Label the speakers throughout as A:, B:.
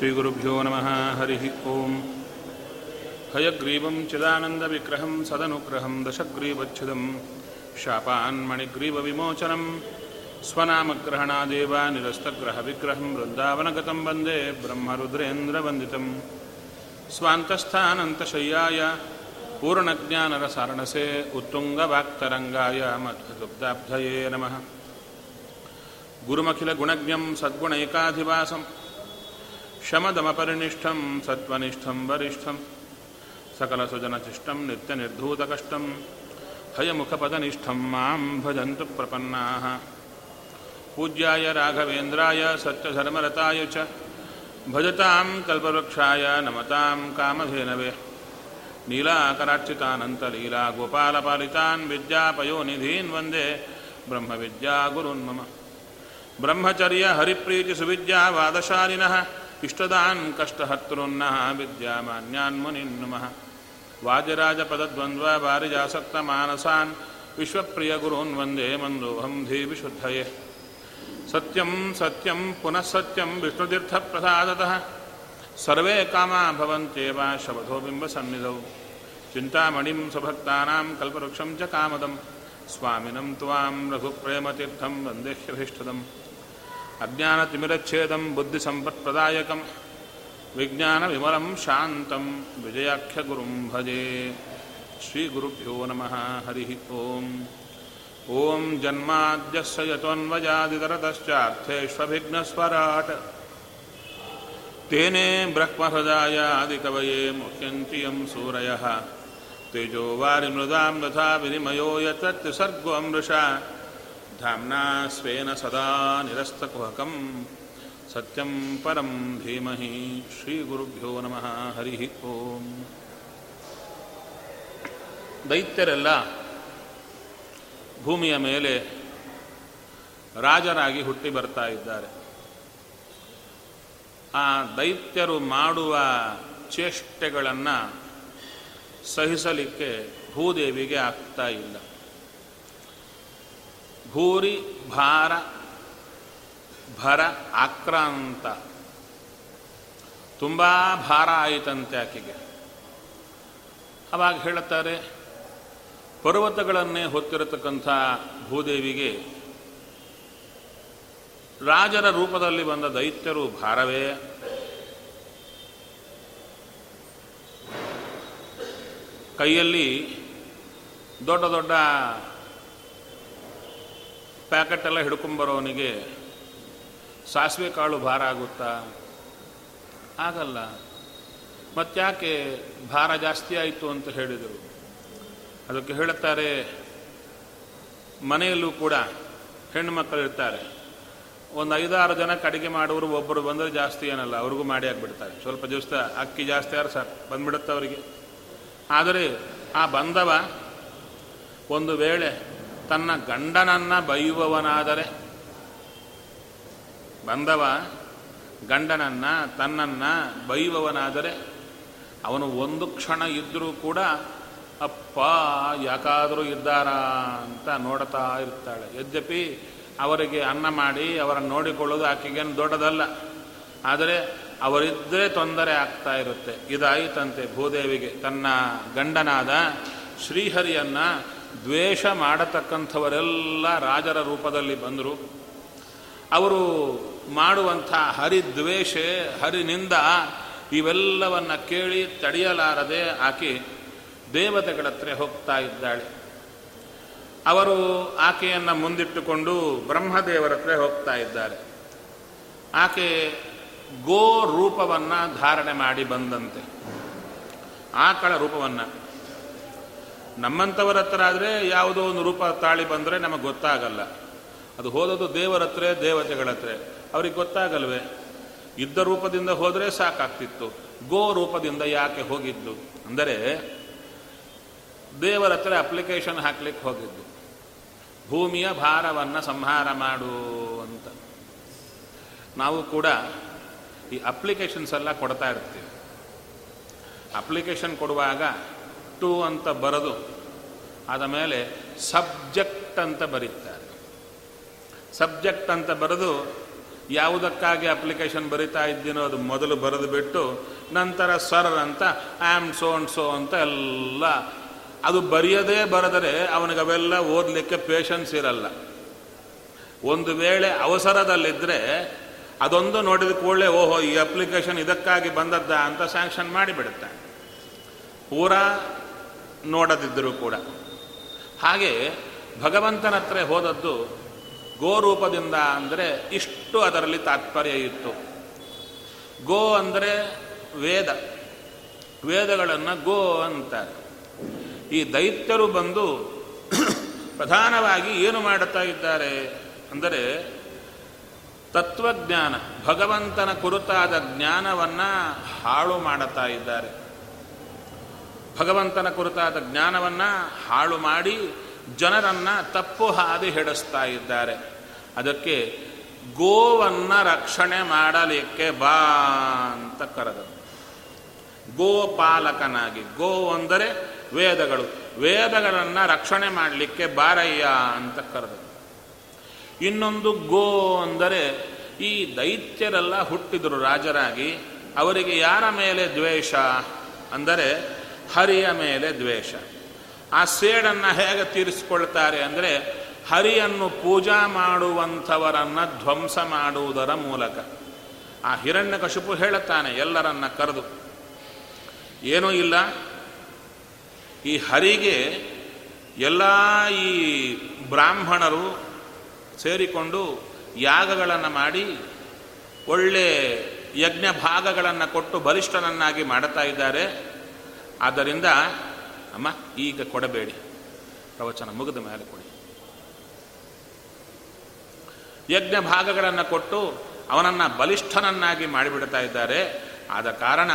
A: श्रीगुरुभ्यो नमः हरिः ओम्। हयग्रीवं चिदानन्दविग्रहं सदनुग्रहं दशग्रीवच्छिदं शापान्मणिग्रीवविमोचनं स्वनामग्रहणादेव निरस्तग्रहविग्रहं वृन्दावनगतं वन्दे ब्रह्मरुद्रेन्द्रवन्दितं स्वान्तस्थानन्तशय्याय पूर्णज्ञानरसारणसे उत्तुङ्गवाक्तरङ्गाय मध्वदुग्धाब्धये नमः। गुरुमखिलगुणज्ञं सद्गुणैकाधिवासं शमदमपरिनिष्ठं सत्त्वनिष्ठं वरिष्ठं सकलसुजनशिष्टं नित्यनिर्धूतकष्टं हयमुखपदनिष्ठं मां भजन्तु प्रपन्नाः। पूज्याय राघवेन्द्राय सत्यधर्मरताय च भजतां कल्पवृक्षाय नमतां कामधेनवे। नीलाकरार्चितानन्तलीलागोपालपालितान् विद्यापयोनिधीन् वन्दे ಇಷ್ಟದಾನ್ ಕಷ್ಟಹರ್ತೃನ್ನ ವಿದ್ಯಾಮಾನ್ಯಾನ್ ಮುನಿನ್ ನಮಃ ವಾಜರಾಜಪದದ್ವಂದ್ವ ಭಾರಿಜಾಸಕ್ತ ಮಾನಸಾನ್ ವಿಶ್ವಪ್ರಿಯ ಗುರುನ್ ವಂದೇ ಮಂದೋಹಂ ದೇವಿ ಶುದ್ಧಯೇ ಸತ್ಯಂ ಸತ್ಯಂ ಪುನಃ ಸತ್ಯಂ ವಿಷ್ಣುತೀರ್ಥಪ್ರಸಾದತಃ. ಸರ್ವೇ ಕಾಮ ಭವಂತ್ಯೇವ ಶವಧೋಬಿಂಬ ಸನ್ನಿಧೌ. ಚಿಂತಾಮಣಿಂ ಸುಭಕ್ತಾನಾಂ ಕಲ್ಪವೃಕ್ಷಂ ಚ ಕಾಮದಂ. ಸ್ವಾಮಿನಂ ತ್ವಾಂ ರಘುಪ್ರೇಮತೀರ್ಥಂ ವಂದೇಹ್ಯಭೀಷ್ಟದಂ अज्ञानतिमिरच्छेदं बुद्धिसम्पत्प्रदायकं विज्ञानविमलं शान्तं विजयाख्यगुरुं भजे। श्रीगुरुभ्यो नमः। हरिः ओम्। ॐ जन्माद्यस्य यतोऽन्वजादितरतश्चार्थेष्वभिघ्नस्वराट् तेने ब्रह्महृदाय आदिकवये मुह्यन्ति यं सूरयः। तेजो वारिमृदां तथा विनिमयो यत्र सर्गो अमृषा। धाम्ना स्वेन सदा निरस्तकुहकं सत्यं परं धीमहि ಶ್ರೀಗುರುಭ್ಯೋ ನಮಃ ಹರಿ ಓಂ ದೈತ್ಯರೆಲ್ಲ ಭೂಮಿಯ ಮೇಲೆ ರಾಜರಾಗಿ ಹುಟ್ಟಿ ಬರ್ತಾ ಇದ್ದಾರೆ ಆ ದೈತ್ಯರು ಮಾಡುವ ಚೇಷ್ಟೆಗಳನ್ನು ಸಹಿಸಲಿಕ್ಕೆ ಭೂದೇವಿಗೆ ಆಗ್ತಾ ಇಲ್ಲ ಭೂರಿ ಭಾರ, ಭರ, ಆಕ್ರಾಂತ. ತುಂಬ ಭಾರ ಆಯಿತಂತೆ ಆಕೆಗೆ. ಅವಾಗ ಹೇಳುತ್ತಾರೆ, ಪರ್ವತಗಳನ್ನೇ ಹೊತ್ತಿರತಕ್ಕಂಥ ಭೂದೇವಿಗೆ ರಾಜರ ರೂಪದಲ್ಲಿ ಬಂದ ದೈತ್ಯರು ಭಾರವೇ. ಕೈಯಲ್ಲಿ ದೊಡ್ಡ ದೊಡ್ಡ ಪ್ಯಾಕೆಟ್ ಎಲ್ಲ ಹಿಡ್ಕೊಂಬರೋನಿಗೆ ಸಾಸಿವೆ ಕಾಳು ಭಾರ ಆಗುತ್ತಾ? ಆಗಲ್ಲ. ಮತ್ತ್ಯಾಕೆ ಭಾರ ಜಾಸ್ತಿ ಆಯಿತು ಅಂತ ಹೇಳಿದರು ಅದಕ್ಕೆ ಹೇಳುತ್ತಾರೆ, ಮನೆಯಲ್ಲೂ ಕೂಡ ಹೆಣ್ಣು ಮಕ್ಕಳು ಇರ್ತಾರೆ. ಒಂದು ಐದಾರು ಜನ ಅಡುಗೆ ಮಾಡುವರು, ಒಬ್ಬರು ಬಂದರೆ ಜಾಸ್ತಿ ಏನಲ್ಲ, ಅವ್ರಿಗೂ ಮಾಡಿ ಆಗಿಬಿಡ್ತಾರೆ ಸ್ವಲ್ಪ ದಿವಸ ಅಕ್ಕಿ ಜಾಸ್ತಿ ಆದ್ರೆ ಸಾಕು, ಬಂದ್ಬಿಡುತ್ತೆ ಅವರಿಗೆ. ಆದರೆ ಆ ಬಂದವ ಒಂದು ವೇಳೆ ತನ್ನ ಗಂಡನನ್ನು ಬೈಯುವವನಾದರೆ, ಬಂದವ, ಗಂಡನನ್ನ, ತನ್ನನ್ನ ಬೈಯುವವನಾದರೆ, ಅವನು ಒಂದು ಕ್ಷಣ ಇದ್ದರೂ ಕೂಡ, ಅಪ್ಪ, ಯಾಕಾದರೂ ಇದ್ದಾರಾ ಅಂತ ನೋಡ್ತಾ ಇರ್ತಾಳೆ. ಯದ್ಯಪಿ ಅವರಿಗೆ ಅನ್ನ ಮಾಡಿ ಅವರನ್ನು ನೋಡಿಕೊಳ್ಳೋದು ಆಕೆಗೇನು ದೊಡ್ಡದಲ್ಲ. ಆದರೆ ಅವರಿದ್ದರೆ ತೊಂದರೆ ಆಗ್ತಾ ಇರುತ್ತೆ. ಇದಾಯಿತಂತೆ ಭೂದೇವಿಗೆ. ತನ್ನ ಗಂಡನಾದ ಶ್ರೀಹರಿಯನ್ನ ದ್ವೇಷ ಮಾಡತಕ್ಕಂಥವರೆಲ್ಲ ರಾಜರ ರೂಪದಲ್ಲಿ ಬಂದರು. ಅವರು ಮಾಡುವಂಥ ಹರಿದ್ವೇಷ, ಹರಿನಿಂದ ಇವೆಲ್ಲವನ್ನು ಕೇಳಿ ತಡೆಯಲಾರದೆ ಆಕೆ ದೇವತೆಗಳ ಹತ್ರ ಹೋಗ್ತಾ ಇದ್ದಾಳೆ. ಅವರು ಆಕೆಯನ್ನು ಮುಂದಿಟ್ಟುಕೊಂಡು ಬ್ರಹ್ಮದೇವರ ಹತ್ರ ಹೋಗ್ತಾ ಇದ್ದಾರೆ. ಆಕೆ ಗೋ ರೂಪವನ್ನು ಧಾರಣೆ ಮಾಡಿ ಬಂದಂತೆ. ಆಕಳ ರೂಪವನ್ನು. ನಮ್ಮಂಥವರ ಹತ್ರ ಆದರೆ ಯಾವುದೋ ಒಂದು ರೂಪ ತಾಳಿ ಬಂದರೆ ನಮಗೆ ಗೊತ್ತಾಗಲ್ಲ. ಅದು ಹೋದದ್ದು ದೇವರ ಹತ್ರ, ದೇವತೆಗಳ ಹತ್ರ. ಅವ್ರಿಗೆ ಗೊತ್ತಾಗಲ್ವೇ? ಇದ್ದ ರೂಪದಿಂದ ಹೋದರೆ ಸಾಕಾಗ್ತಿತ್ತು. ಗೋ ರೂಪದಿಂದ ಯಾಕೆ ಹೋಗಿದ್ದು? ಅಂದರೆ ದೇವರ ಹತ್ರ ಅಪ್ಲಿಕೇಶನ್ ಹಾಕ್ಲಿಕ್ಕೆ ಹೋಗಿದ್ದು. ಭೂಮಿಯ ಭಾರವನ್ನು ಸಂಹಾರ ಮಾಡು ಅಂತ. ನಾವು ಕೂಡ ಈ ಅಪ್ಲಿಕೇಶನ್ಸ್ ಎಲ್ಲ ಕೊಡ್ತಾ ಇರ್ತೀವಿ. ಅಪ್ಲಿಕೇಶನ್ ಕೊಡುವಾಗ ಟು ಅಂತ ಬರೆದು ಆದ ಮೇಲೆ ಸಬ್ಜೆಕ್ಟ್ ಅಂತ ಬರೀತಾರೆ. ಸಬ್ಜೆಕ್ಟ್ ಅಂತ ಬರೆದು ಯಾವುದಕ್ಕಾಗಿ ಅಪ್ಲಿಕೇಶನ್ ಬರಿತಾ ಇದ್ದೀನೋ ಅದು ಮೊದಲು ಬರೆದು ಬಿಟ್ಟು ನಂತರ ಸರ್ ಅಂತ ಆಮ್ ಸೋ ಅಂಡ್ ಸೋ ಅಂತ ಎಲ್ಲ ಅದು ಬರೆಯದೇ ಬರೆದರೆ ಅವನಿಗೆ ಅವೆಲ್ಲ ಓದಲಿಕ್ಕೆ ಪೇಷನ್ಸ್ ಇರಲ್ಲ. ಒಂದು ವೇಳೆ ಅವಸರದಲ್ಲಿದ್ದರೆ ಅದೊಂದು ನೋಡಿದ ಕೂಡಲೇ ಓಹೋ, ಈ ಅಪ್ಲಿಕೇಶನ್ ಇದಕ್ಕಾಗಿ ಬಂದದ್ದ ಅಂತ ಸ್ಯಾಂಕ್ಷನ್ ಮಾಡಿಬಿಡುತ್ತೆ ಪೂರಾ ನೋಡದಿದ್ದರೂ ಕೂಡ. ಹಾಗೆ ಭಗವಂತನ ಹತ್ರ ಹೋದದ್ದು ಗೋರೂಪದಿಂದ ಅಂದರೆ ಇಷ್ಟು ಅದರಲ್ಲಿ ತಾತ್ಪರ್ಯ ಇತ್ತು. ಗೋ ಅಂದರೆ ವೇದ. ವೇದಗಳನ್ನು ಗೋ ಅಂತಾರೆ. ಈ ದೈತ್ಯರು ಬಂದು ಪ್ರಧಾನವಾಗಿ ಏನು ಮಾಡುತ್ತಾ ಇದ್ದಾರೆ ಅಂದರೆ ತತ್ವಜ್ಞಾನ, ಭಗವಂತನ ಕುರಿತಾದ ಜ್ಞಾನವನ್ನು ಹಾಳು ಮಾಡುತ್ತಾ ಇದ್ದಾರೆ. ಭಗವಂತನ ಕುರಿತಾದ ಜ್ಞಾನವನ್ನು ಹಾಳು ಮಾಡಿ ಜನರನ್ನು ತಪ್ಪು ಹಾದಿ ಹಿಡಿಸ್ತಾ ಇದ್ದಾರೆ. ಅದಕ್ಕೆ ಗೋವನ್ನು ರಕ್ಷಣೆ ಮಾಡಲಿಕ್ಕೆ ಬಾ ಅಂತ ಕರೆದರು. ಗೋಪಾಲಕನಾಗಿ, ಗೋ ಅಂದರೆ ವೇದಗಳು, ವೇದಗಳನ್ನು ರಕ್ಷಣೆ ಮಾಡಲಿಕ್ಕೆ ಬಾರಯ್ಯ ಅಂತ ಕರೆದರು. ಇನ್ನೊಂದು ಗೋ ಅಂದರೆ ಈ ದೈತ್ಯರೆಲ್ಲ ಹುಟ್ಟಿದರು ರಾಜರಾಗಿ, ಅವರಿಗೆ ಯಾರ ಮೇಲೆ ದ್ವೇಷ ಅಂದರೆ ಹರಿಯ ಮೇಲೆ ದ್ವೇಷ. ಆ ಸೇಡನ್ನು ಹೇಗೆ ತೀರಿಸಿಕೊಳ್ತಾರೆ ಅಂದರೆ ಹರಿಯನ್ನು ಪೂಜಾ ಮಾಡುವಂಥವರನ್ನು ಧ್ವಂಸ ಮಾಡುವುದರ ಮೂಲಕ. ಆ ಹಿರಣ್ಯಕಶಿಪು ಹೇಳುತ್ತಾನೆ, ಎಲ್ಲರನ್ನ ಕರೆದು, ಏನೂ ಇಲ್ಲ, ಈ ಹರಿಗೆ ಎಲ್ಲ ಈ ಬ್ರಾಹ್ಮಣರು ಸೇರಿಕೊಂಡು ಯಾಗಗಳನ್ನು ಮಾಡಿ ಒಳ್ಳೆ ಯಜ್ಞ ಭಾಗಗಳನ್ನು ಕೊಟ್ಟು ಬಲಿಷ್ಠನನ್ನಾಗಿ ಮಾಡುತ್ತಾ ಇದ್ದಾರೆ. ಆದ್ದರಿಂದ, ಅಮ್ಮ, ಈಗ ಕೊಡಬೇಡಿ. ಪ್ರವಚನ ಮುಗಿದ ಮೇಲೆ ಕೊಡಿ. ಯಜ್ಞ ಭಾಗಗಳನ್ನು ಕೊಟ್ಟು ಅವನನ್ನು ಬಲಿಷ್ಠನನ್ನಾಗಿ ಮಾಡಿಬಿಡ್ತಾ ಇದ್ದಾರೆ. ಆದ ಕಾರಣ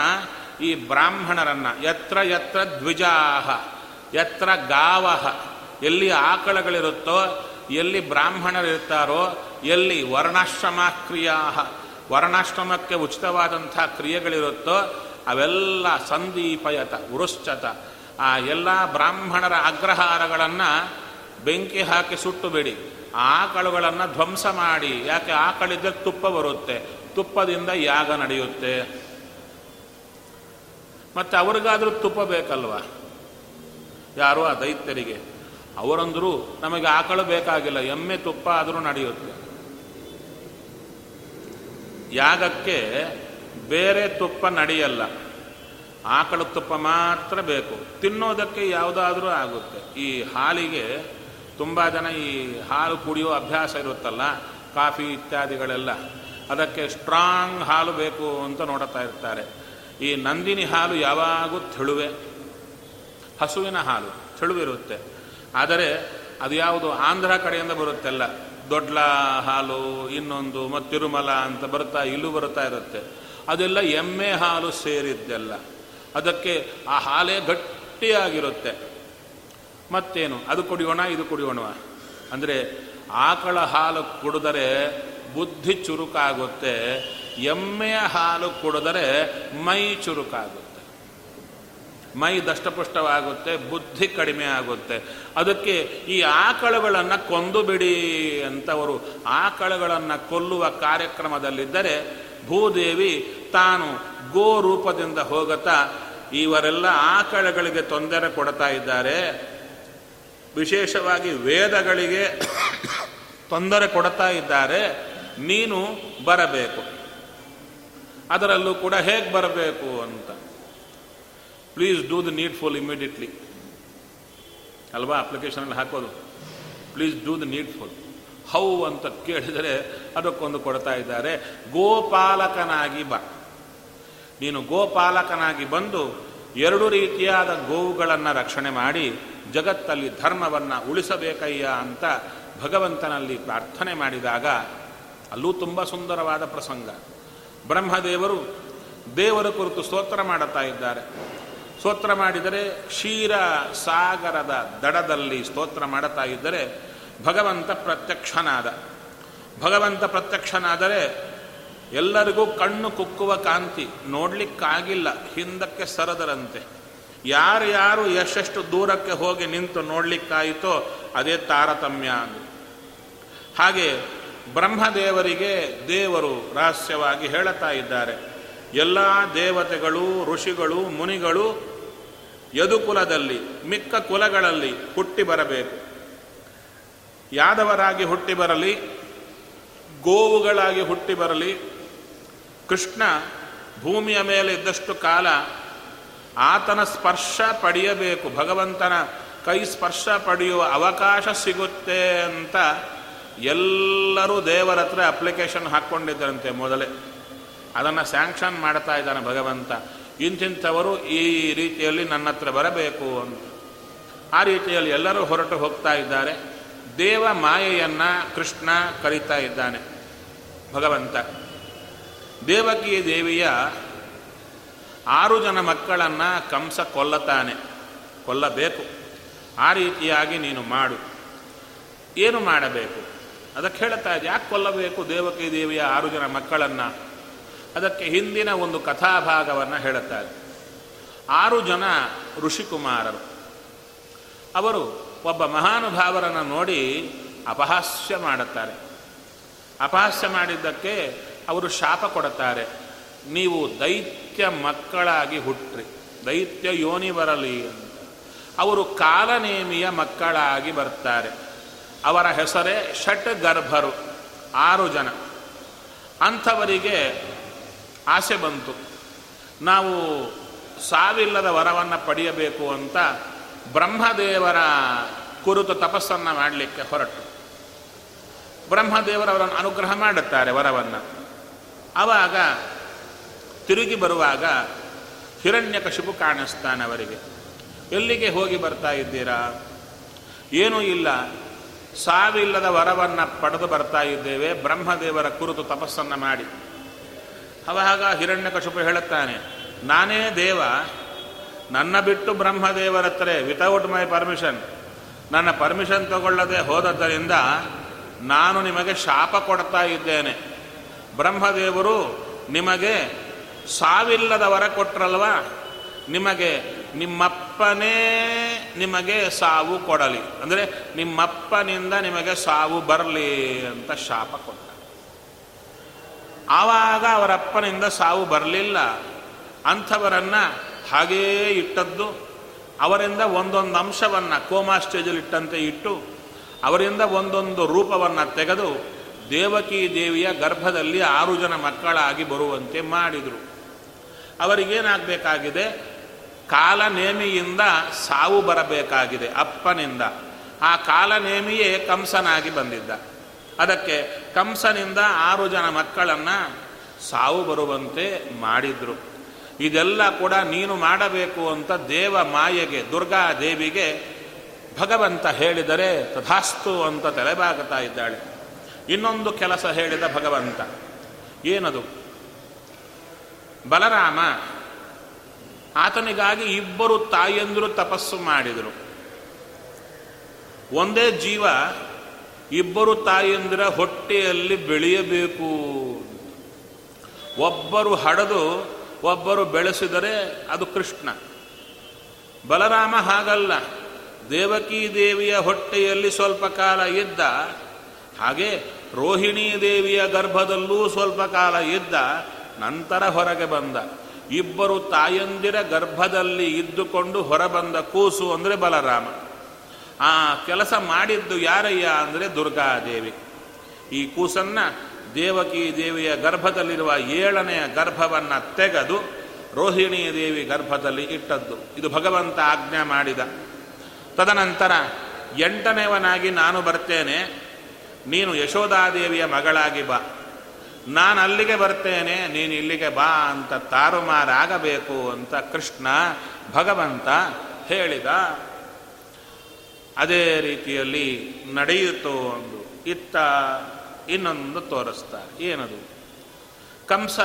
A: ಈ ಬ್ರಾಹ್ಮಣರನ್ನು ಯತ್ರ ಯತ್ರ ದ್ವಿಜಾಹ ಎತ್ರ ಗಾವಹ, ಎಲ್ಲಿ ಆಕಳಗಳಿರುತ್ತೋ, ಎಲ್ಲಿ ಬ್ರಾಹ್ಮಣರಿರ್ತಾರೋ, ಎಲ್ಲಿ ವರ್ಣಾಶ್ರಮ ಕ್ರಿಯಾ ವರ್ಣಾಶ್ರಮಕ್ಕೆ ಉಚಿತವಾದಂಥ ಕ್ರಿಯೆಗಳಿರುತ್ತೋ ಅವೆಲ್ಲ ಸಂದೀಪಯತ ಉರುಶ್ಚತ ಆ ಎಲ್ಲ ಬ್ರಾಹ್ಮಣರ ಅಗ್ರಹಾರಗಳನ್ನು ಬೆಂಕಿ ಹಾಕಿ ಸುಟ್ಟು ಬಿಡಿ ಆಕಳುಗಳನ್ನು ಧ್ವಂಸ ಮಾಡಿ, ಯಾಕೆ ಆಕಳಿದ್ರೆ ತುಪ್ಪ ಬರುತ್ತೆ. ತುಪ್ಪದಿಂದ ಯಾಗ ನಡೆಯುತ್ತೆ. ಮತ್ತೆ ಅವ್ರಿಗಾದರೂ ತುಪ್ಪ ಬೇಕಲ್ವಾ? ಯಾರು ಆ ದೈತ್ಯರಿಗೆ. ಅವರಂದ್ರು ನಮಗೆ ಆಕಳು ಬೇಕಾಗಿಲ್ಲ, ಎಮ್ಮೆ ತುಪ್ಪ ಆದರೂ ನಡೆಯುತ್ತೆ. ಯಾಗಕ್ಕೆ ಬೇರೆ ತುಪ್ಪ ನಡೆಯಲ್ಲ. ಆಕಳ ತುಪ್ಪ ಮಾತ್ರ ಬೇಕು. ತಿನ್ನೋದಕ್ಕೆ ಯಾವುದಾದ್ರೂ ಆಗುತ್ತೆ. ಈ ಹಾಲಿಗೆ ತುಂಬ ಜನ ಈ ಹಾಲು ಕುಡಿಯೋ ಅಭ್ಯಾಸ ಇರುತ್ತಲ್ಲ, ಕಾಫಿ ಇತ್ಯಾದಿಗಳೆಲ್ಲ. ಅದಕ್ಕೆ ಸ್ಟ್ರಾಂಗ್ ಹಾಲು ಬೇಕು ಅಂತ ನೋಡುತ್ತಾ ಇರ್ತಾರೆ. ಈ ನಂದಿನಿ ಹಾಲು ಯಾವಾಗೂ ತೆಳುವೆ ಹಸುವಿನ ಹಾಲು ತೆಳುವಿರುತ್ತೆ ಆದರೆ ಅದು ಯಾವುದು ಆಂಧ್ರ ಕಡೆಯಿಂದ ಬರುತ್ತೆಲ್ಲ. ದೊಡ್ಲ ಹಾಲು, ಇನ್ನೊಂದು ಮತ್ತು ತಿರುಮಲ ಅಂತ ಬರುತ್ತಾ, ಇಲ್ಲೂ ಬರ್ತಾ ಇರುತ್ತೆ. ಅದೆಲ್ಲ ಎಮ್ಮೆ ಹಾಲು ಸೇರಿದ್ದೆಲ್ಲ. ಅದಕ್ಕೆ ಆ ಹಾಲೇ ಗಟ್ಟಿಯಾಗಿರುತ್ತೆ. ಮತ್ತೇನು? ಅದು ಕುಡಿಯೋಣ, ಇದು ಕುಡಿಯೋಣ. ಅಂದರೆ ಆಕಳ ಹಾಲು ಕುಡಿದರೆ ಬುದ್ಧಿ ಚುರುಕಾಗುತ್ತೆ ಎಮ್ಮೆಯ ಹಾಲು ಕುಡಿದರೆ ಮೈ ಚುರುಕಾಗುತ್ತೆ. ಮೈ ದಷ್ಟಪುಷ್ಟವಾಗುತ್ತೆ, ಬುದ್ಧಿ ಕಡಿಮೆ ಆಗುತ್ತೆ. ಅದಕ್ಕೆ ಈ ಆಕಳುಗಳನ್ನು ಕೊಂದು ಬಿಡಿ ಅಂತವರು ಆಕಳುಗಳನ್ನು ಕೊಲ್ಲುವ ಕಾರ್ಯಕ್ರಮದಲ್ಲಿದ್ದರೆ ಭೂದೇವಿ ತಾನು ಗೋ ರೂಪದಿಂದ ಹೋಗುತ್ತಾ ಇವರೆಲ್ಲ ಆಕಳಗಳಿಗೆ ತೊಂದರೆ ಕೊಡ್ತಾ ಇದ್ದಾರೆ. ವಿಶೇಷವಾಗಿ ವೇದಗಳಿಗೆ ತೊಂದರೆ ಕೊಡ್ತಾ ಇದ್ದಾರೆ. ನೀನು ಬರಬೇಕು. ಅದರಲ್ಲೂ ಕೂಡ ಹೇಗೆ ಬರಬೇಕು ಅಂತ. Please do the needful immediately ಅಲ್ವಾ? ಅಪ್ಲಿಕೇಶನಲ್ಲಿ ಹಾಕೋದು. Please do the needful how ಅಂತ ಕೇಳಿದರೆ ಅದಕ್ಕೊಂದು ಕೊಡ್ತಾ ಇದ್ದಾರೆ, ಗೋಪಾಲಕನಾಗಿ ಬಾ. ನೀನು ಗೋಪಾಲಕನಾಗಿ ಬಂದು ಎರಡು ರೀತಿಯಾದ ಗೋವುಗಳನ್ನು ರಕ್ಷಣೆ ಮಾಡಿ ಜಗತ್ತಲ್ಲಿ ಧರ್ಮವನ್ನು ಉಳಿಸಬೇಕಯ್ಯ ಅಂತ ಭಗವಂತನಲ್ಲಿ ಪ್ರಾರ್ಥನೆ ಮಾಡಿದಾಗ ಅಲ್ಲೂ ತುಂಬ ಸುಂದರವಾದ ಪ್ರಸಂಗ. ಬ್ರಹ್ಮದೇವರು ದೇವರ ಕುರಿತು ಸ್ತೋತ್ರ ಮಾಡುತ್ತಾ ಇದ್ದಾರೆ. ಸ್ತೋತ್ರ ಮಾಡಿದರೆ ಕ್ಷೀರ ಸಾಗರದ ದಡದಲ್ಲಿ ಸ್ತೋತ್ರ ಮಾಡುತ್ತಾ ಇದ್ದರೆ ಭಗವಂತ ಪ್ರತ್ಯಕ್ಷನಾದ. ಭಗವಂತ ಪ್ರತ್ಯಕ್ಷನಾದರೆ ಎಲ್ಲರಿಗೂ ಕಣ್ಣು ಕುಕ್ಕುವ ಕಾಂತಿ ನೋಡಲಿಕ್ಕಾಗಿಲ್ಲ, ಹಿಂದಕ್ಕೆ ಸರದರಂತೆ. ಯಾರ್ಯಾರು ಎಷ್ಟೆಷ್ಟು ದೂರಕ್ಕೆ ಹೋಗಿ ನಿಂತು ನೋಡಲಿಕ್ಕಾಯಿತೋ ಅದೇ ತಾರತಮ್ಯ. ಹಾಗೆ ಬ್ರಹ್ಮದೇವರಿಗೆ ದೇವರು ರಹಸ್ಯವಾಗಿ ಹೇಳುತ್ತಾ ಇದ್ದಾರೆ. ಎಲ್ಲ ದೇವತೆಗಳು, ಋಷಿಗಳು, ಮುನಿಗಳು ಯದುಕುಲದಲ್ಲಿ, ಮಿಕ್ಕ ಕುಲಗಳಲ್ಲಿ ಹುಟ್ಟಿ ಬರಬೇಕು. ಯಾದವರಾಗಿ ಹುಟ್ಟಿ ಬರಲಿ, ಗೋವುಗಳಾಗಿ ಹುಟ್ಟಿ ಬರಲಿ, ಕೃಷ್ಣ ಭೂಮಿಯ ಮೇಲೆ ಇದ್ದಷ್ಟು ಕಾಲ ಆತನ ಸ್ಪರ್ಶ ಪಡೆಯಬೇಕು, ಭಗವಂತನ ಕೈ ಸ್ಪರ್ಶ ಪಡೆಯುವ ಅವಕಾಶ ಸಿಗುತ್ತೆ ಅಂತ ಎಲ್ಲರೂ ದೇವರ ಹತ್ರ ಅಪ್ಲಿಕೇಶನ್ ಹಾಕ್ಕೊಂಡಿದ್ದರಂತೆ ಮೊದಲೇ. ಅದನ್ನು ಸ್ಯಾಂಕ್ಷನ್ ಮಾಡ್ತಾ ಇದ್ದಾನೆ ಭಗವಂತ. ಇಂತಿಂಥವರು ಈ ರೀತಿಯಲ್ಲಿ ನನ್ನ ಹತ್ರ ಬರಬೇಕು ಅಂತ. ಆ ರೀತಿಯಲ್ಲಿ ಎಲ್ಲರೂ ಹೊರಟು ಹೋಗ್ತಾ ಇದ್ದಾರೆ. ದೇವ ಮಾಯೆಯನ್ನು ಕೃಷ್ಣ ಕರೀತಾ ಇದ್ದಾನೆ. ಭಗವಂತ. ದೇವಕಿ ದೇವಿಯ ಆರು ಜನ ಮಕ್ಕಳನ್ನು ಕಂಸ ಕೊಲ್ಲತಾನೆ ಕೊಲ್ಲಬೇಕು. ಆ ರೀತಿಯಾಗಿ ನೀನು ಮಾಡು. ಏನು ಮಾಡಬೇಕು? ಅದಕ್ಕೆ ಹೇಳ್ತಾ ಇದೆ ಯಾಕೆ ಕೊಲ್ಲಬೇಕು ದೇವಕಿ ದೇವಿಯ ಆರು ಜನ ಮಕ್ಕಳನ್ನು? ಅದಕ್ಕೆ ಹಿಂದಿನ ಒಂದು ಕಥಾಭಾಗವನ್ನು ಹೇಳುತ್ತಾರೆ ಆರು ಜನ ಋಷಿಕುಮಾರರು. ಅವರು ಒಬ್ಬ ಮಹಾನುಭಾವರನ್ನು ನೋಡಿ ಅಪಹಾಸ್ಯ ಮಾಡುತ್ತಾರೆ. ಅಪಹಾಸ್ಯ ಮಾಡಿದ್ದಕ್ಕೆ ಅವರು ಶಾಪ ಕೊಡುತ್ತಾರೆ. ನೀವು ದೈತ್ಯ ಮಕ್ಕಳಾಗಿ ಹುಟ್ಟ್ರಿ. ದೈತ್ಯ ಯೋನಿ ಬರಲಿ ಅವರು ಕಾಲನೇಮಿಯ ಮಕ್ಕಳಾಗಿ ಬರ್ತಾರೆ. ಅವರ ಹೆಸರೇ ಷಟ್ ಗರ್ಭರು ಆರು ಜನ. ಅಂಥವರಿಗೆ ಆಸೆ ಬಂತು. ನಾವು ಸಾವಿಲ್ಲದ ವರವನ್ನು ಪಡೆಯಬೇಕು ಅಂತ ಬ್ರಹ್ಮದೇವರ ಕುರಿತು ತಪಸ್ಸನ್ನು ಮಾಡಲಿಕ್ಕೆ ಹೊರಟು. ಬ್ರಹ್ಮದೇವರು ಅವರನ್ನು ಅನುಗ್ರಹ ಮಾಡುತ್ತಾರೆ ವರವನ್ನು. ಆವಾಗ ತಿರುಗಿ ಬರುವಾಗ ಹಿರಣ್ಯಕಶಿಪು ಕಾಣಿಸ್ತಾನೆ ಅವರಿಗೆ. ಎಲ್ಲಿಗೆ ಹೋಗಿ ಬರ್ತಾ ಇದ್ದೀರಾ? ಏನೂ ಇಲ್ಲ. ಸಾವಿಲ್ಲದ ವರವನ್ನು ಪಡೆದು ಬರ್ತಾ ಇದ್ದೇವೆ. ಬ್ರಹ್ಮದೇವರ ಕುರಿತು ತಪಸ್ಸನ್ನು ಮಾಡಿ. ಅವಾಗ ಹಿರಣ್ಯಕಶಿಪು ಹೇಳುತ್ತಾನೆ, ನಾನೇ ದೇವ ನನ್ನ ಬಿಟ್ಟು ಬ್ರಹ್ಮದೇವರ ಹತ್ರ ವಿತೌಟ್ ಮೈ ಪರ್ಮಿಷನ್ ನನ್ನ ಪರ್ಮಿಷನ್ ತಗೊಳ್ಳದೆ ಹೋದದ್ದರಿಂದ ನಾನು ನಿಮಗೆ ಶಾಪ ಕೊಡ್ತಾ ಇದ್ದೇನೆ. ಬ್ರಹ್ಮದೇವರು ನಿಮಗೆ ಸಾವಿಲ್ಲದ ವರ ಕೊಟ್ರಲ್ವ? ನಿಮಗೆ, ನಿಮ್ಮಪ್ಪನೇ ನಿಮಗೆ ಸಾವು ಕೊಡಲಿ. ಅಂದರೆ, ನಿಮ್ಮಪ್ಪನಿಂದ ನಿಮಗೆ ಸಾವು ಬರಲಿ ಅಂತ ಶಾಪ ಕೊಟ್ಟ. ಆವಾಗ ಅವರಪ್ಪನಿಂದ ಸಾವು ಬರಲಿಲ್ಲ. ಅಂಥವರನ್ನು ಹಾಗೇ ಇಟ್ಟದ್ದು, ಅವರಿಂದ ಒಂದೊಂದು ಅಂಶವನ್ನು ಕೋಮಾ ಸ್ಟೇಜಲ್ಲಿ ಇಟ್ಟಂತೆ ಇಟ್ಟು, ಅವರಿಂದ ಒಂದೊಂದು ರೂಪವನ್ನು ತೆಗೆದು ದೇವಕಿ ದೇವಿಯ ಗರ್ಭದಲ್ಲಿ ಆರು ಜನ ಮಕ್ಕಳಾಗಿ ಬರುವಂತೆ ಮಾಡಿದರು. ಅವರಿಗೇನಾಗಬೇಕಾಗಿದೆ? ಕಾಲನೇಮಿಯಿಂದ ಸಾವು ಬರಬೇಕಾಗಿದೆ ಅಪ್ಪನಿಂದ. ಆ ಕಾಲನೇಮಿಯೇ ಕಂಸನಾಗಿ ಬಂದಿದ್ದ. ಅದಕ್ಕೆ ಕಂಸನಿಂದ ಆರು ಜನ ಮಕ್ಕಳನ್ನು ಸಾವು ಬರುವಂತೆ ಮಾಡಿದ್ರು. ಇದೆಲ್ಲ ಕೂಡ ನೀನು ಮಾಡಬೇಕು ಅಂತ ದೇವ ಮಾಯೆಗೆ, ದುರ್ಗಾ ದೇವಿಗೆ ಭಗವಂತ ಹೇಳಿದರೆ ತಥಾಸ್ತು ಅಂತ ತಲೆಬಾಗುತ್ತಾ ಇದ್ದಾಳೆ. ಇನ್ನೊಂದು ಕೆಲಸ ಹೇಳಿದ ಭಗವಂತ, ಏನದು? ಬಲರಾಮ, ಆತನಿಗಾಗಿ ಇಬ್ಬರು ತಾಯಿಯಂದರು ತಪಸ್ಸು ಮಾಡಿದರು. ಒಂದೇ ಜೀವ, ಇಬ್ಬರು ತಾಯಂದಿರ ಹೊಟ್ಟೆಯಲ್ಲಿ ಬೆಳೆಯಬೇಕು ಒಬ್ಬರು ಹಡದು ಒಬ್ಬರು ಬೆಳೆಸಿದರೆ ಅದು ಕೃಷ್ಣ. ಬಲರಾಮ ಹಾಗಲ್ಲ. ದೇವಕೀ ದೇವಿಯ ಹೊಟ್ಟೆಯಲ್ಲಿ ಸ್ವಲ್ಪ ಕಾಲ ಇದ್ದ, ಹಾಗೆ ರೋಹಿಣಿ ದೇವಿಯ ಗರ್ಭದಲ್ಲೂ ಸ್ವಲ್ಪ ಕಾಲ ಇದ್ದ, ನಂತರ ಹೊರಗೆ ಬಂದ. ಇಬ್ಬರು ತಾಯಂದಿರ ಗರ್ಭದಲ್ಲಿ ಇದ್ದುಕೊಂಡು ಹೊರಬಂದ ಕೂಸು ಅಂದರೆ ಬಲರಾಮ. ಆ ಕೆಲಸ ಮಾಡಿದ್ದು ಯಾರಯ್ಯ ಅಂದರೆ ದುರ್ಗಾದೇವಿ. ಈ ಕೂಸನ್ನ ದೇವಕಿ ದೇವಿಯ ಗರ್ಭದಲ್ಲಿರುವ ಏಳನೆಯ ಗರ್ಭವನ್ನು ತೆಗೆದು ರೋಹಿಣಿ ದೇವಿ ಗರ್ಭದಲ್ಲಿ ಇಟ್ಟದ್ದು. ಇದು ಭಗವಂತ ಆಜ್ಞೆ ಮಾಡಿದ. ತದನಂತರ ಎಂಟನೇವನಾಗಿ ನಾನು ಬರ್ತೇನೆ, ನೀನು ಯಶೋಧಾದೇವಿಯ ಮಗಳಾಗಿ ಬಾ. ನಾನು ಅಲ್ಲಿಗೆ ಬರ್ತೇನೆ, ನೀನು ಇಲ್ಲಿಗೆ ಬಾ ಅಂತ ತಾರುಮಾರಾಗಬೇಕು ಅಂತ ಕೃಷ್ಣ ಭಗವಂತ ಹೇಳಿದ. ಅದೇ ರೀತಿಯಲ್ಲಿ ನಡೆಯಿತು ಒಂದು ಇತ್ತ ಇನ್ನೊಂದು ತೋರಿಸ್ತಾರೆ. ಏನದು? ಕಂಸ,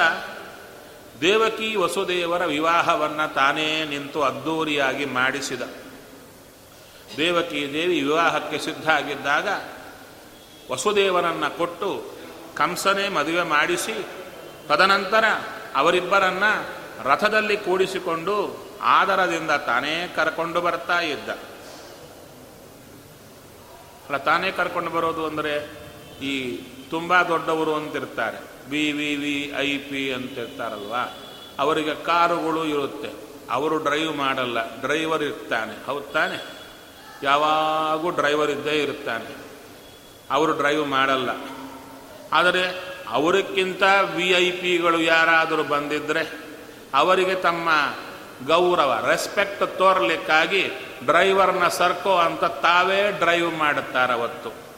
A: ದೇವಕಿ ವಸುದೇವರ ವಿವಾಹವನ್ನು ತಾನೇ ನಿಂತು ಅದ್ದೂರಿಯಾಗಿ ಮಾಡಿಸಿದ. ದೇವಕಿ ದೇವಿ ವಿವಾಹಕ್ಕೆ ಸಿದ್ಧ ಆಗಿದ್ದಾಗ ವಸುದೇವನನ್ನು ಕೊಟ್ಟು ಕಂಸನೇ ಮದುವೆ ಮಾಡಿಸಿ, ತದನಂತರ ಅವರಿಬ್ಬರನ್ನ ರಥದಲ್ಲಿ ಕೂಡಿಸಿಕೊಂಡು ಆದರದಿಂದ ತಾನೇ ಕರ್ಕೊಂಡು ಬರ್ತಾ ಇದ್ದ. ಅಲ್ಲ, ತಾನೇ ಕರ್ಕೊಂಡು ಬರೋದು ಅಂದರೆ ಈ ತುಂಬ ದೊಡ್ಡವರು ಅಂತಿರ್ತಾರೆ. B V V, I, P ಅಂತಿರ್ತಾರಲ್ವಾ? ಅವರಿಗೆ ಕಾರುಗಳು ಇರುತ್ತೆ. ಅವರು ಡ್ರೈವ್ ಮಾಡಲ್ಲ. ಡ್ರೈವರ್ ಇರ್ತಾನೆ. ಹೌದು ತಾನೆ? ಯಾವಾಗೂ ಡ್ರೈವರ್ ಇದ್ದೇ ಇರ್ತಾನೆ. ಅವರು ಡ್ರೈವ್ ಮಾಡಲ್ಲ. ಆದರೆ ಅವರಿಗಿಂತ ವಿ, ಐ, ಪಿಗಳು ಯಾರಾದರೂ ಬಂದಿದ್ದರೆ ಅವರಿಗೆ ತಮ್ಮ ಗೌರವ, ರೆಸ್ಪೆಕ್ಟ್ ತೋರಲಿಕ್ಕಾಗಿ ಡ್ರೈವರ್ನ ಸರ್ಕೋ ಅಂತ ತಾವೇ ಡ್ರೈವ್ ಮಾಡುತ್ತಾರೆ ಅವತ್ತು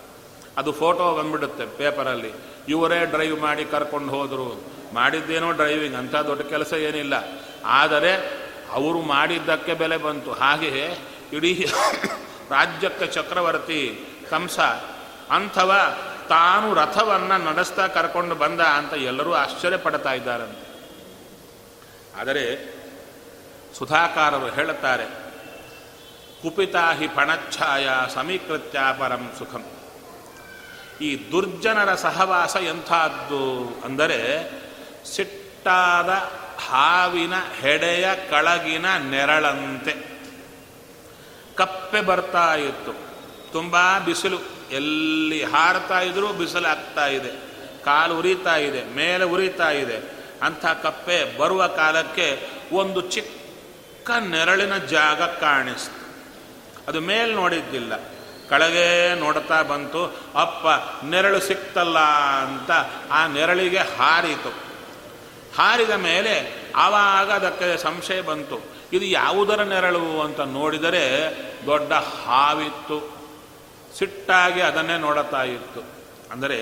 A: ಅದು ಫೋಟೋ ಬಂದ್ಬಿಡುತ್ತೆ ಪೇಪರಲ್ಲಿ. ಇವರೇ ಡ್ರೈವ್ ಮಾಡಿ ಕರ್ಕೊಂಡು ಹೋದರು. ಮಾಡಿದ್ದೇನೋ ಡ್ರೈವಿಂಗ್, ಅಂಥ ದೊಡ್ಡ ಕೆಲಸ ಏನಿಲ್ಲ. ಆದರೆ ಅವರು ಮಾಡಿದ್ದಕ್ಕೆ ಬೆಲೆ ಬಂತು. ಹಾಗೆಯೇ ಇಡೀ ರಾಜ್ಯಕ್ಕೆ ಚಕ್ರವರ್ತಿ ಕಂಸ, ಅಂಥವ ತಾನು ರಥವನ್ನು ನಡೆಸ್ತಾ ಕರ್ಕೊಂಡು ಬಂದ ಅಂತ ಎಲ್ಲರೂ ಆಶ್ಚರ್ಯ ಪಡ್ತಾ ಇದ್ದಾರಂತೆ. ಆದರೆ ಸುಧಾಕಾರರು ಹೇಳುತ್ತಾರೆ, ಕುಪಿತಾ ಹಿ ಪಣಚ್ಛಾಯ ಸಮೀಕೃತ್ಯ ಪರಂ ಸುಖಂ. ಈ ದುರ್ಜನರ ಸಹವಾಸ ಎಂಥದ್ದು ಅಂದರೆ ಸಿಟ್ಟಾದ ಹಾವಿನ ಹೆಡೆಯ ಕಳಗಿನ ನೆರಳಂತೆ. ಕಪ್ಪೆ ಬರ್ತಾ ಇತ್ತು. ತುಂಬ ಬಿಸಿಲು. ಎಲ್ಲಿ ಹಾರ್ತಾ ಇದ್ರೂ ಬಿಸಿಲು ಆಗ್ತಾ ಇದೆ. ಕಾಲು ಉರಿತಾ ಇದೆ. ಮೇಲೆ ಉರಿತಾ ಇದೆ. ಅಂಥ ಕಪ್ಪೆ ಬರುವ ಕಾಲಕ್ಕೆ ಒಂದು ಚಿಕ್ಕ ನೆರಳಿನ ಜಾಗ ಕಾಣಿಸ್ತು. ಅದು ಮೇಲೆ ನೋಡಿದ್ದಿಲ್ಲ. ಕೆಳಗೆ ನೋಡ್ತಾ ಬಂತು, ಅಪ್ಪ, ನೆರಳು ಸಿಕ್ತಲ್ಲ ಅಂತ ಆ ನೆರಳಿಗೆ ಹಾರಿತು. ಹಾರಿದ ಮೇಲೆ ಆವಾಗ ಅದಕ್ಕೆ ಸಂಶಯ ಬಂತು. ಇದು ಯಾವುದರ ನೆರಳು ಅಂತ ನೋಡಿದರೆ ದೊಡ್ಡ ಹಾವಿತ್ತು. ಸಿಟ್ಟಾಗಿ ಅದನ್ನೇ ನೋಡುತ್ತಾ ಇತ್ತು. ಅಂದರೆ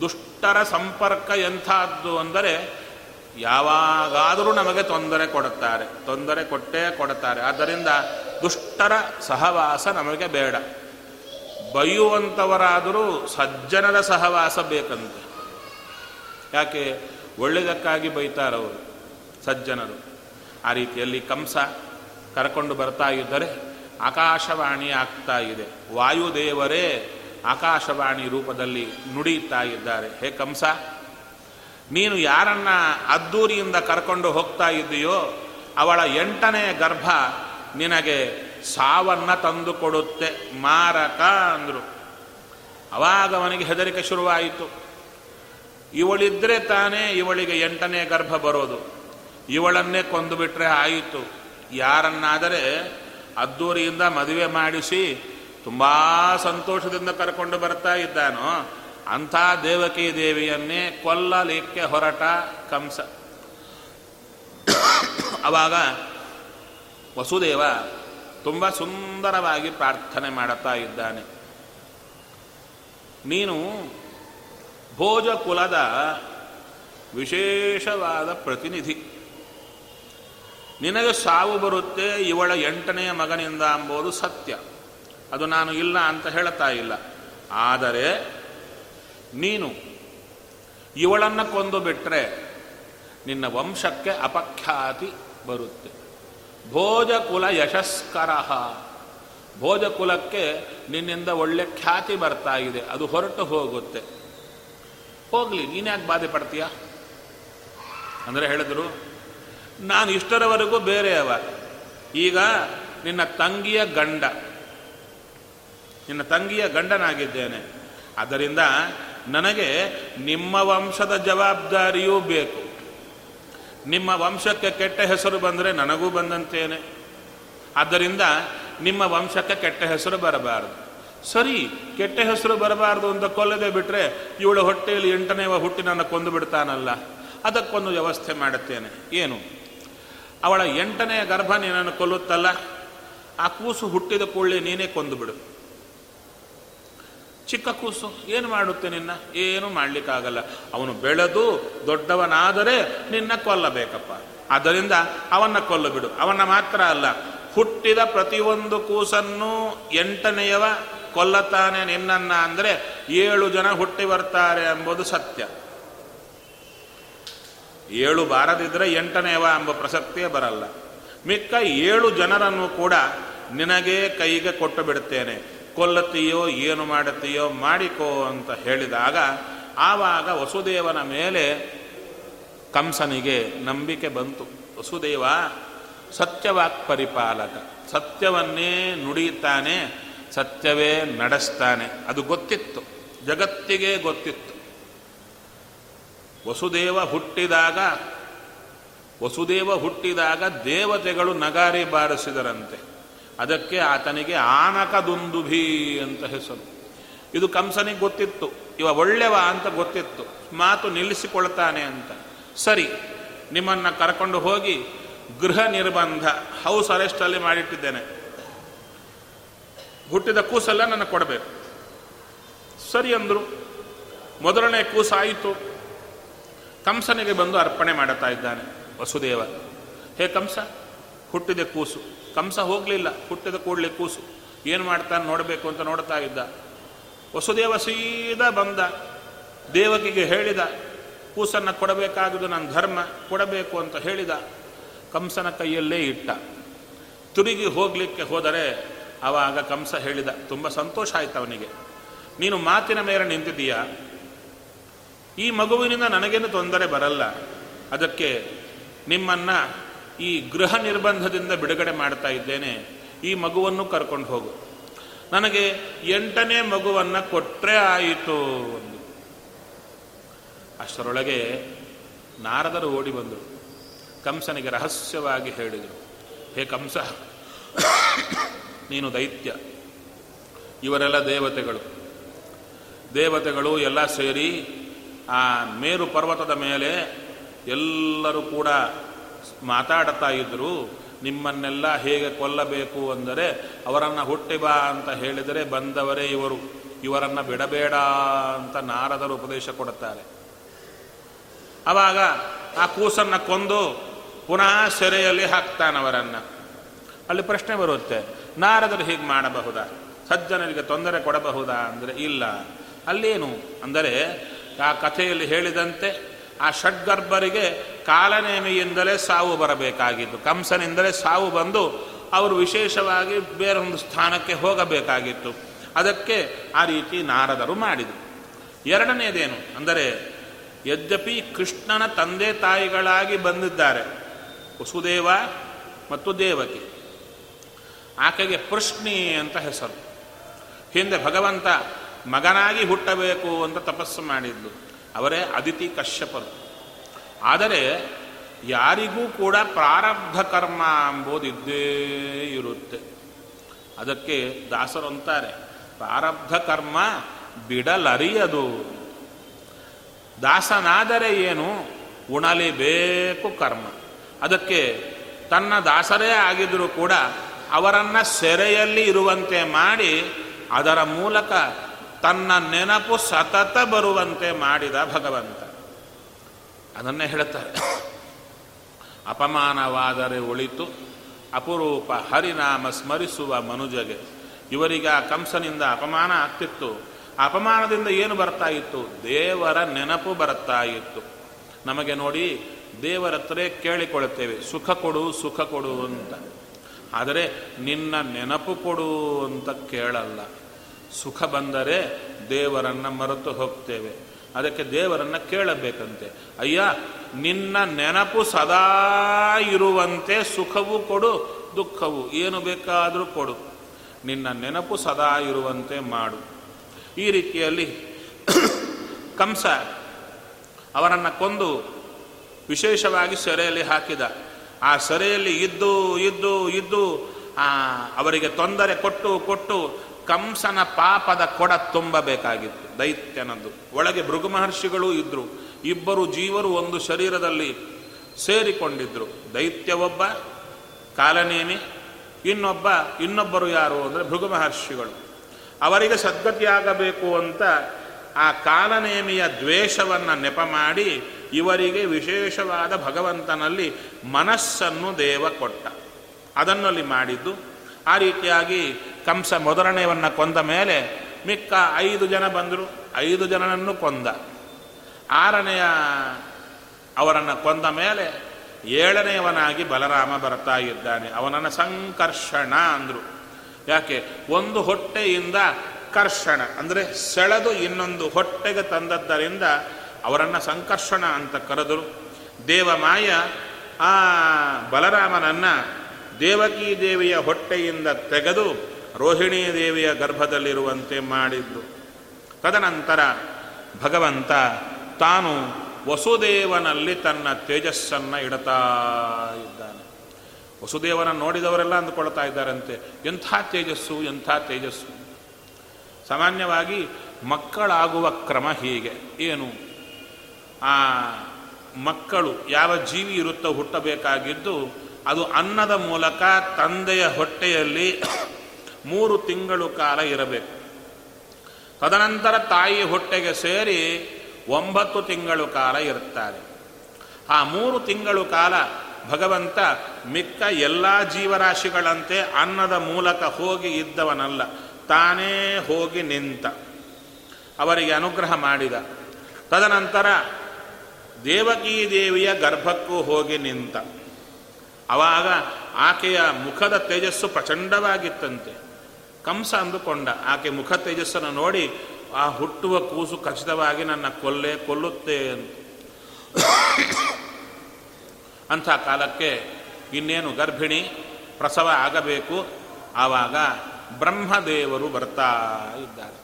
A: ದುಷ್ಟರ ಸಂಪರ್ಕ ಎಂಥದ್ದು ಅಂದರೆ ಯಾವಾಗಾದರೂ ನಮಗೆ ತೊಂದರೆ ಕೊಡುತ್ತಾರೆ. ತೊಂದರೆ ಕೊಟ್ಟೇ ಕೊಡುತ್ತಾರೆ. ಆದ್ದರಿಂದ ದುಷ್ಟರ ಸಹವಾಸ ನಮಗೆ ಬೇಡ. ಬೈಯುವಂಥವರಾದರೂ ಸಜ್ಜನರ ಸಹವಾಸ ಬೇಕಂತೆ. ಯಾಕೆ? ಒಳ್ಳೆಯದಕ್ಕಾಗಿ ಬೈತಾರವರು ಸಜ್ಜನರು. ಆ ರೀತಿಯಲ್ಲಿ ಕಂಸ ಕರ್ಕೊಂಡು ಬರ್ತಾ ಇದ್ದರೆ ಆಕಾಶವಾಣಿ ಆಗ್ತಾ ಇದೆ. ವಾಯುದೇವರೇ ಆಕಾಶವಾಣಿ ರೂಪದಲ್ಲಿ ನುಡಿಯುತ್ತಾ ಇದ್ದಾರೆ. ಹೇ ಕಂಸ, ನೀನು ಯಾರನ್ನ ಅದ್ದೂರಿಯಿಂದ ಕರ್ಕೊಂಡು ಹೋಗ್ತಾ ಇದ್ದೀಯೋ, ಅವಳ ಎಂಟನೇ ಗರ್ಭ ನಿನಗೆ ಸಾವನ್ನ ತಂದು ಕೊಡುತ್ತೆ, ಮಾರಕ ಅಂದರು. ಅವಾಗ ಅವನಿಗೆ ಹೆದರಿಕೆ ಶುರುವಾಯಿತು. ಇವಳಿದ್ರೆ ತಾನೇ ಇವಳಿಗೆ ಎಂಟನೇ ಗರ್ಭ ಬರೋದು. ಇವಳನ್ನೇ ಕೊಂದು ಬಿಟ್ರೆ ಆಯಿತು. ಯಾರನ್ನಾದರೆ ಅದ್ದೂರಿಯಿಂದ ಮದುವೆ ಮಾಡಿಸಿ ತುಂಬ ಸಂತೋಷದಿಂದ ಕರ್ಕೊಂಡು ಬರ್ತಾ ಇದ್ದಾನೋ, ಅಂಥ ದೇವಕಿ ದೇವಿಯನ್ನೇ ಕೊಲ್ಲಲಿಕ್ಕೆ ಹೊರಟ ಕಂಸ. ಅವಾಗ ವಸುದೇವ ತುಂಬ ಸುಂದರವಾಗಿ ಪ್ರಾರ್ಥನೆ ಮಾಡುತ್ತಾ ಇದ್ದಾನೆ. ನೀನು ಭೋಜ ಕುಲದ ವಿಶೇಷವಾದ ಪ್ರತಿನಿಧಿ. ನಿನಗೆ ಸಾವು ಬರುತ್ತೆ, ಇವಳ ಎಂಟನೆಯ ಮಗನಿಂದ ಎಂಬುದು ಸತ್ಯ. ಅದು ನಾನು ಇಲ್ಲ ಅಂತ ಹೇಳ್ತಾ ಇಲ್ಲ. ಆದರೆ ನೀನು ಇವಳನ್ನು ಕೊಂದು ಬಿಟ್ಟರೆ ನಿನ್ನ ವಂಶಕ್ಕೆ ಅಪಖ್ಯಾತಿ ಬರುತ್ತೆ. ಭೋಜಕುಲ ಯಶಸ್ಕರ. ಭೋಜಕುಲಕ್ಕೆ ನಿನ್ನಿಂದ ಒಳ್ಳೆ ಖ್ಯಾತಿ ಬರ್ತಾ ಇದೆ. ಅದು ಹೊರಟು ಹೋಗುತ್ತೆ. ಹೋಗಲಿ ನೀನ್ಯಾಕೆ ಬಾಧೆ ಪಡ್ತೀಯ? ಅಂದರೆ ಹೇಳಿದ್ರು, ನಾನು ಇಷ್ಟರವರೆಗೂ ಬೇರೆಯವ. ಈಗ ನಿನ್ನ ತಂಗಿಯ ಗಂಡ, ನಿನ್ನ ತಂಗಿಯ ಗಂಡನಾಗಿದ್ದೇನೆ. ಅದರಿಂದ ನನಗೆ ನಿಮ್ಮ ವಂಶದ ಜವಾಬ್ದಾರಿಯೂ ಬೇಕು. ನಿಮ್ಮ ವಂಶಕ್ಕೆ ಕೆಟ್ಟ ಹೆಸರು ಬಂದರೆ ನನಗೂ ಬಂದಂತೇನೆ. ಆದ್ದರಿಂದ ನಿಮ್ಮ ವಂಶಕ್ಕೆ ಕೆಟ್ಟ ಹೆಸರು ಬರಬಾರದು. ಸರಿ, ಕೆಟ್ಟ ಹೆಸರು ಬರಬಾರದು ಅಂತ ಕೊಲ್ಲದೆ ಬಿಟ್ಟರೆ ಇವಳು ಹೊಟ್ಟೆಯಲ್ಲಿ ಎಂಟನೇ ಹುಟ್ಟಿ ನನ್ನ ಕೊಂದು ಬಿಡ್ತಾನಲ್ಲ. ಅದಕ್ಕೊಂದು ವ್ಯವಸ್ಥೆ ಮಾಡುತ್ತೇನೆ. ಏನು? ಅವಳ ಎಂಟನೆಯ ಗರ್ಭ ನೀನನ್ನು ಕೊಲ್ಲುತ್ತಲ್ಲ. ಆ ಕೂಸು ಹುಟ್ಟಿದ ಕೂಡಲೇ ನೀನೇ ಕೊಂದು ಬಿಡು. ಚಿಕ್ಕ ಕೂಸು, ಏನು ಮಾಡುತ್ತೆ ನಿನ್ನ? ಏನು ಮಾಡಲಿಕ್ಕಾಗಲ್ಲ. ಅವನು ಬೆಳೆದು ದೊಡ್ಡವನಾದರೆ ನಿನ್ನ ಕೊಲ್ಲಬೇಕಪ್ಪ. ಆದ್ದರಿಂದ ಅವನ್ನ ಕೊಲ್ಲು ಬಿಡು. ಅವನ್ನ ಮಾತ್ರ ಅಲ್ಲ, ಹುಟ್ಟಿದ ಪ್ರತಿಯೊಂದು ಕೂಸನ್ನು ಎಂಟನೆಯವ ಕೊಲ್ಲತಾನೆ ನಿನ್ನನ್ನ ಅಂದರೆ ಏಳು ಜನ ಹುಟ್ಟಿ ಬರ್ತಾರೆ ಎಂಬುದು ಸತ್ಯ. ಏಳು ಬಾರದಿದ್ದರೆ ಎಂಟನೆಯವ ಎಂಬ ಪ್ರಸಕ್ತಿಯೇ ಬರಲ್ಲ. ಮಿಕ್ಕ ಏಳು ಜನರನ್ನು ಕೂಡ ನಿನಗೆ ಕೈಗೆ ಕೊಟ್ಟು ಬಿಡುತ್ತೇನೆ ಕೊಲ್ಲತ್ತೀಯೋ, ಏನು ಮಾಡುತ್ತೀಯೋ ಮಾಡಿಕೋ ಅಂತ ಹೇಳಿದಾಗ, ಆವಾಗ ವಸುದೇವನ ಮೇಲೆ ಕಂಸನಿಗೆ ನಂಬಿಕೆ ಬಂತು. ವಸುದೇವ, ಸತ್ಯವಾಕ್ ಪರಿಪಾಲಕ. ಸತ್ಯವನ್ನೇ ನುಡಿಯುತ್ತಾನೆ, ಸತ್ಯವೇ ನಡೆಸ್ತಾನೆ. ಅದು ಗೊತ್ತಿತ್ತು. ಜಗತ್ತಿಗೆ ಗೊತ್ತಿತ್ತು. ವಸುದೇವ ಹುಟ್ಟಿದಾಗ ವಸುದೇವ ಹುಟ್ಟಿದಾಗ ದೇವತೆಗಳು ನಗಾರಿ ಬಾರಿಸಿದರಂತೆ. ಅದಕ್ಕೆ ಆತನಿಗೆ ಆನಕದುಂದುಭಿ ಅಂತ ಹೆಸರು. ಇದು ಕಂಸನಿಗೆ ಗೊತ್ತಿತ್ತು. ಇವ ಒಳ್ಳೆವ ಅಂತ ಗೊತ್ತಿತ್ತು. ಮಾತು ನಿಲ್ಲಿಸಿಕೊಳ್ತಾನೆ ಅಂತ. ಸರಿ, ನಿಮ್ಮನ್ನ ಕರ್ಕೊಂಡು ಹೋಗಿ ಗೃಹ ನಿರ್ಬಂಧ ಹೌಸ್ ಅರೆಸ್ಟಲ್ಲಿ ಮಾಡಿಟ್ಟಿದ್ದೇನೆ. ಹುಟ್ಟಿದ ಕೂಸೆಲ್ಲ ನನಗೆ ಕೊಡಬೇಕು. ಸರಿ ಅಂದರು. ಮೊದಲನೇ ಕೂಸಾಯಿತು ಕಂಸನಿಗೆ ಬಂದು ಅರ್ಪಣೆ ಮಾಡುತ್ತಾ ಇದ್ದಾನೆ. ವಸುದೇವ, ಹೇ ಕಂಸ, ಹುಟ್ಟಿದ ಕೂಸು. ಕಂಸ ಹೋಗಲಿಲ್ಲ, ಹುಟ್ಟಿದ ಕೂಡಲೇ ಕೂಸು. ಏನು ಮಾಡ್ತಾನೆ ನೋಡಬೇಕು ಅಂತ ನೋಡ್ತಾ ಇದ್ದ. ವಸುದೇವ ಸೀದಾ ಬಂದ. ದೇವಕಿಗೆ ಹೇಳಿದ, ಕೂಸನ್ನು ಕೊಡಬೇಕಾಗುವುದು ನನ್ನ ಧರ್ಮ, ಕೊಡಬೇಕು ಅಂತ ಹೇಳಿದ. ಕಂಸನ ಕೈಯಲ್ಲೇ ಇಟ್ಟ. ತಿರುಗಿ ಹೋಗಲಿಕ್ಕೆ ಹೋದರೆ ಆವಾಗ ಕಂಸ ಹೇಳಿದ, ತುಂಬ ಸಂತೋಷ ಆಯ್ತು ಅವನಿಗೆ. ನೀನು ಮಾತಿನ ಮೇಲೆ ನಿಂತಿದ್ದೀಯ? ಈ ಮಗುವಿನಿಂದ ನನಗೇನು ತೊಂದರೆ ಬರಲ್ಲ. ಅದಕ್ಕೆ ನಿಮ್ಮನ್ನ ಈ ಗೃಹ ನಿರ್ಬಂಧದಿಂದ ಬಿಡುಗಡೆ ಮಾಡ್ತಾ ಇದ್ದೇನೆ, ಈ ಮಗುವನ್ನು ಕರ್ಕೊಂಡು ಹೋಗು. ನನಗೆ ಎಂಟನೇ ಮಗುವನ್ನ ಕೊಟ್ಟರೆ ಆಯಿತು ಒಂದು ಅಷ್ಟರೊಳಗೆ ನಾರದರು ಓಡಿ ಬಂದರು. ಕಂಸನಿಗೆ ರಹಸ್ಯವಾಗಿ ಹೇಳಿದರು, ಹೇ ಕಂಸ, ನೀನು ದೈತ್ಯ, ಇವರೆಲ್ಲ ದೇವತೆಗಳು. ದೇವತೆಗಳು ಎಲ್ಲ ಸೇರಿ ಆ ಮೇರು ಪರ್ವತದ ಮೇಲೆ ಎಲ್ಲರೂ ಕೂಡ ಮಾತಾಡ್ತಾ ಇದ್ರು, ನಿಮ್ಮನ್ನೆಲ್ಲ ಹೇಗೆ ಕೊಲ್ಲಬೇಕು ಅಂದರೆ, ಅವರನ್ನು ಹುಟ್ಟಿ ಬಾ ಅಂತ ಹೇಳಿದರೆ ಬಂದವರೇ ಇವರು. ಇವರನ್ನು ಬಿಡಬೇಡ ಅಂತ ನಾರದರು ಉಪದೇಶ ಕೊಡುತ್ತಾರೆ. ಆವಾಗ ಆ ಕೂಸನ್ನು ಕೊಂದು ಪುನಃ ಸೆರೆಯಲ್ಲಿ ಹಾಕ್ತಾನವರನ್ನ ಅಲ್ಲಿ ಪ್ರಶ್ನೆ ಬರುತ್ತೆ, ನಾರದರು ಹೀಗೆ ಮಾಡಬಹುದಾ? ಸಜ್ಜನರಿಗೆ ತೊಂದರೆ ಕೊಡಬಹುದಾ? ಅಂದರೆ ಇಲ್ಲ. ಅಲ್ಲೇನು? ಅಂದರೆ ಆ ಕಥೆಯಲ್ಲಿ ಹೇಳಿದಂತೆ ಆ ಷಡ್ಗರ್ಭರಿಗೆ ಕಾಲನೇಮಿಯಿಂದಲೇ ಸಾವು ಬರಬೇಕಾಗಿತ್ತು. ಕಂಸನಿಂದಲೇ ಸಾವು ಬಂದು ಅವರು ವಿಶೇಷವಾಗಿ ಬೇರೊಂದು ಸ್ಥಾನಕ್ಕೆ ಹೋಗಬೇಕಾಗಿತ್ತು. ಅದಕ್ಕೆ ಆ ರೀತಿ ನಾರದರು ಮಾಡಿದರು. ಎರಡನೇದೇನು? ಅಂದರೆ ಯದ್ಯಪಿ ಕೃಷ್ಣನ ತಂದೆ ತಾಯಿಗಳಾಗಿ ಬಂದಿದ್ದಾರೆ. ವಸುದೇವ ಮತ್ತು ದೇವಕಿ. ಆಕೆಗೆ ಪೃಷ್ಣಿ ಅಂತ ಹೆಸರು. ಹಿಂದೆ ಭಗವಂತ ಮಗನಾಗಿ ಹುಟ್ಟಬೇಕು ಅಂತ ತಪಸ್ಸು ಮಾಡಿದ್ಲು. ಅವರೇ ಅದಿತಿ ಕಶ್ಯಪರು. ಆದರೆ ಯಾರಿಗೂ ಕೂಡ ಪ್ರಾರಬ್ಧ ಕರ್ಮ ಎಂಬುದಿದ್ದೇ ಇರುತ್ತೆ. ಅದಕ್ಕೆ ದಾಸರು ಅಂತಾರೆ, ಪ್ರಾರಬ್ಧ ಕರ್ಮ ಬಿಡಲರಿಯದು. ದಾಸನಾದರೆ ಏನು? ಉಣಲಿಬೇಕು ಕರ್ಮ. ಅದಕ್ಕೆ ತನ್ನ ದಾಸರೇ ಆಗಿದ್ದರೂ ಕೂಡ ಅವರನ್ನು ಸೆರೆಯಲ್ಲಿ ಇರುವಂತೆ ಮಾಡಿ ಅದರ ಮೂಲಕ ತನ್ನ ನೆನಪು ಸತತ ಬರುವಂತೆ ಮಾಡಿದ ಭಗವಂತ. ಅದನ್ನೇ ಹೇಳುತ್ತಾರೆ ಅಪಮಾನವಾದರೆ ಒಳಿತು ಅಪರೂಪ ಹರಿನಾಮ ಸ್ಮರಿಸುವ ಮನುಜಗೆ. ಇವರಿಗೆ ಆ ಕಂಸನಿಂದ ಅಪಮಾನ ಆಗ್ತಿತ್ತು. ಅಪಮಾನದಿಂದ ಏನು ಬರ್ತಾ ಇತ್ತು? ದೇವರ ನೆನಪು ಬರ್ತಾ ಇತ್ತು. ನಮಗೆ ನೋಡಿ ದೇವರ ಹತ್ರ ಕೇಳಿಕೊಳ್ಳುತ್ತೇವೆ, ಸುಖ ಕೊಡು ಸುಖ ಕೊಡು ಅಂತ. ಆದರೆ ನಿನ್ನ ನೆನಪು ಕೊಡು ಅಂತ ಕೇಳಲ್ಲ. ಸುಖ ಬಂದರೆ ದೇವರನ್ನ ಮರೆತು ಹೋಗ್ತೇವೆ. ಅದಕ್ಕೆ ದೇವರನ್ನ ಕೇಳಬೇಕಂತೆ. ಅಯ್ಯ, ನಿನ್ನ ನೆನಪು ಸದಾ ಇರುವಂತೆ ಸುಖವೂ ಕೊಡು, ದುಃಖವು. ಏನು ಬೇಕಾದರೂ ಕೊಡು. ನಿನ್ನ ನೆನಪು ಸದಾ ಇರುವಂತೆ ಮಾಡು. ಈ ರೀತಿಯಲ್ಲಿ ಕಂಸ ಅವರನ್ನು ಕೊಂದು ವಿಶೇಷವಾಗಿ ಸೆರೆಯಲ್ಲಿ ಹಾಕಿದ. ಆ ಸೆರೆಯಲ್ಲಿ ಇದ್ದು ಇದ್ದು ಇದ್ದು ಅವರಿಗೆ ತೊಂದರೆ ಕೊಟ್ಟು ಕೊಟ್ಟು ಕಂಸನ ಪಾಪದ ಕೊಡ ತುಂಬಬೇಕಾಗಿತ್ತು. ದೈತ್ಯನದ್ದು. ಒಳಗೆ ಭೃಗು ಮಹರ್ಷಿಗಳು ಇದ್ರು. ಇಬ್ಬರು ಜೀವರು ಒಂದು ಶರೀರದಲ್ಲಿ ಸೇರಿಕೊಂಡಿದ್ರು. ದೈತ್ಯ ಒಬ್ಬ ಕಾಲನೇಮಿ, ಇನ್ನೊಬ್ಬ, ಇನ್ನೊಬ್ಬರು ಯಾರು ಅಂದರೆ ಭೃಗು ಮಹರ್ಷಿಗಳು. ಅವರಿಗೆ ಸದ್ಗತಿಯಾಗಬೇಕು ಅಂತ ಆ ಕಾಲನೇಮಿಯ ದ್ವೇಷವನ್ನು ನೆಪ ಮಾಡಿ ಇವರಿಗೆ ವಿಶೇಷವಾದ ಭಗವಂತನಲ್ಲಿ ಮನಸ್ಸನ್ನು ದೇವ ಕೊಟ್ಟ. ಅದನ್ನಲ್ಲಿ ಮಾಡಿದ್ದು ಆ ರೀತಿಯಾಗಿ ಕಂಸ ಮೊದಲನೆಯವನ್ನು ಕೊಂದ ಮೇಲೆ ಮಿಕ್ಕ ಐದು ಜನ ಬಂದರು. ಐದು ಜನನನ್ನು ಕೊಂದ. ಆರನೆಯ ಅವರನ್ನು ಕೊಂದ ಮೇಲೆ ಏಳನೆಯವನಾಗಿ ಬಲರಾಮ ಬರ್ತಾ ಇದ್ದಾನೆ. ಅವನನ್ನು ಸಂಕರ್ಷಣ ಅಂದರು. ಯಾಕೆ? ಒಂದು ಹೊಟ್ಟೆಯಿಂದ ಕರ್ಷಣ, ಅಂದರೆ ಸೆಳೆದು ಇನ್ನೊಂದು ಹೊಟ್ಟೆಗೆ ತಂದದ್ದರಿಂದ ಅವರನ್ನು ಸಂಕರ್ಷಣ ಅಂತ ಕರೆದರು. ದೇವಮಾಯ, ಆ ಬಲರಾಮನನ್ನು ದೇವಕೀ ದೇವಿಯ ಹೊಟ್ಟೆಯಿಂದ ತೆಗೆದು ರೋಹಿಣಿ ದೇವಿಯ ಗರ್ಭದಲ್ಲಿರುವಂತೆ ಮಾಡಿದ್ದು. ತದನಂತರ ಭಗವಂತ ತಾನು ವಸುದೇವನಲ್ಲಿ ತನ್ನ ತೇಜಸ್ಸನ್ನು ಇಡತಾ ಇದ್ದಾನೆ. ವಸುದೇವನ ನೋಡಿದವರೆಲ್ಲ ಅಂದುಕೊಳ್ತಾ ಇದ್ದಾರಂತೆ, ಎಂಥ ತೇಜಸ್ಸು ಎಂಥ ತೇಜಸ್ಸು. ಸಾಮಾನ್ಯವಾಗಿ ಮಕ್ಕಳಾಗುವ ಕ್ರಮ ಹೀಗೆ, ಏನು? ಆ ಮಕ್ಕಳು ಯಾವ ಜೀವಿ ಇರುತ್ತೋ ಹುಟ್ಟಬೇಕಾಗಿದ್ದು, ಅದು ಅನ್ನದ ಮೂಲಕ ತಂದೆಯ ಹೊಟ್ಟೆಯಲ್ಲಿ ಮೂರು ತಿಂಗಳು ಕಾಲ ಇರಬೇಕು. ತದನಂತರ ತಾಯಿ ಹೊಟ್ಟೆಗೆ ಸೇರಿ ಒಂಬತ್ತು ತಿಂಗಳು ಕಾಲ ಇರುತ್ತಾರೆ. ಆ ಮೂರು ತಿಂಗಳು ಕಾಲ ಭಗವಂತ ಮಿಕ್ಕ ಎಲ್ಲ ಜೀವರಾಶಿಗಳಂತೆ ಅನ್ನದ ಮೂಲಕ ಹೋಗಿ ಇದ್ದವನಲ್ಲ, ತಾನೇ ಹೋಗಿ ನಿಂತ ಅವರಿಗೆ ಅನುಗ್ರಹ ಮಾಡಿದ. ತದನಂತರ ದೇವಕೀ ದೇವಿಯ ಗರ್ಭಕ್ಕೂ ಹೋಗಿ ನಿಂತ. ಆವಾಗ ಆಕೆಯ ಮುಖದ ತೇಜಸ್ಸು ಪ್ರಚಂಡವಾಗಿತ್ತಂತೆ. ಕಂಸ ಅಂದುಕೊಂಡ. ಆಕೆ ಮುಖ ತೇಜಸ್ಸನ್ನು ನೋಡಿ, ಆ ಹುಟ್ಟುವ ಕೂಸು ಖಚಿತವಾಗಿ ನನ್ನ ಕೊಲ್ಲೆ ಕೊಲ್ಲುತ್ತೆ ಅಂತ. ಅಂಥ ಕಾಲಕ್ಕೆ ಇನ್ನೇನು ಗರ್ಭಿಣಿ ಪ್ರಸವ ಆಗಬೇಕು? ಆವಾಗ ಬ್ರಹ್ಮದೇವರು ಬರ್ತಾ ಇದ್ದಾರೆ.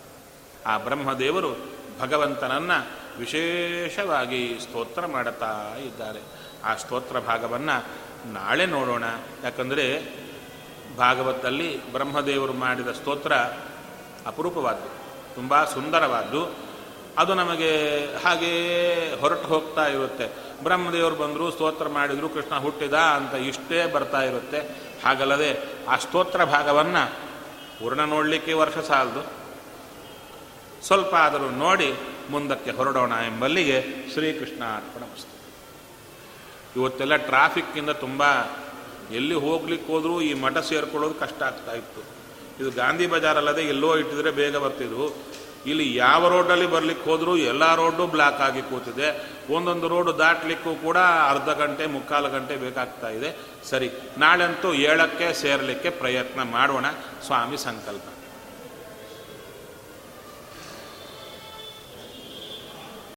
A: ಆ ಬ್ರಹ್ಮದೇವರು ಭಗವಂತನನ್ನ ವಿಶೇಷವಾಗಿ ಸ್ತೋತ್ರ ಮಾಡುತ್ತಾ ಇದ್ದಾರೆ. ಆ ಸ್ತೋತ್ರ ಭಾಗವನ್ನು ನಾಳೆ ನೋಡೋಣ. ಯಾಕಂದರೆ ಭಾಗವತದಲ್ಲಿ ಬ್ರಹ್ಮದೇವರು ಮಾಡಿದ ಸ್ತೋತ್ರ ಅಪರೂಪವಾದ್ದು, ತುಂಬ ಸುಂದರವಾದ್ದು. ಅದು ನಮಗೆ ಹಾಗೇ ಹೊರಟು ಹೋಗ್ತಾ ಇರುತ್ತೆ. ಬ್ರಹ್ಮದೇವರು ಬಂದರು, ಸ್ತೋತ್ರ ಮಾಡಿದರು, ಕೃಷ್ಣ ಹುಟ್ಟಿದ ಅಂತ ಇಷ್ಟೇ ಬರ್ತಾ ಇರುತ್ತೆ. ಹಾಗಲ್ಲದೆ ಆ ಸ್ತೋತ್ರ ಭಾಗವನ್ನು ಪೂರ್ಣ ನೋಡಲಿಕ್ಕೆ ವರ್ಷ ಸಾಲದು. ಸ್ವಲ್ಪ ಆದರೂ ನೋಡಿ ಮುಂದಕ್ಕೆ ಹೊರಡೋಣ ಎಂಬಲ್ಲಿಗೆ ಶ್ರೀಕೃಷ್ಣ ಅರ್ಪಣ ಇವತ್ತೆಲ್ಲ ಟ್ರಾಫಿಕ್ಕಿಂದ ತುಂಬ ಎಲ್ಲಿ ಹೋಗ್ಲಿಕ್ಕೆ ಹೋದರೂ ಈ ಮಠ ಸೇರ್ಕೊಳ್ಳೋದು ಕಷ್ಟ ಆಗ್ತಾ ಇತ್ತು. ಇದು ಗಾಂಧಿ ಬಜಾರ್ ಅಲ್ಲದೆ ಎಲ್ಲೋ ಇಟ್ಟಿದ್ರೆ ಬೇಗ ಬರ್ತಿದ್ರು ಇಲ್ಲಿ ಯಾವ ರೋಡಲ್ಲಿ ಬರ್ಲಿಕ್ಕೆ ಹೋದರೂ ಎಲ್ಲ ರೋಡು ಬ್ಲಾಕ್ ಆಗಿ ಕೂತಿದೆ. ಒಂದೊಂದು ರೋಡು ದಾಟಲಿಕ್ಕೂ ಕೂಡ ಅರ್ಧ ಗಂಟೆ, ಮುಕ್ಕಾಲು ಗಂಟೆ ಬೇಕಾಗ್ತಾ ಇದೆ. ಸರಿ, ನಾಳೆಂತೂ ಏಳಕ್ಕೆ ಸೇರಲಿಕ್ಕೆ ಪ್ರಯತ್ನ ಮಾಡೋಣ. ಸ್ವಾಮಿ ಸಂಕಲ್ಪ.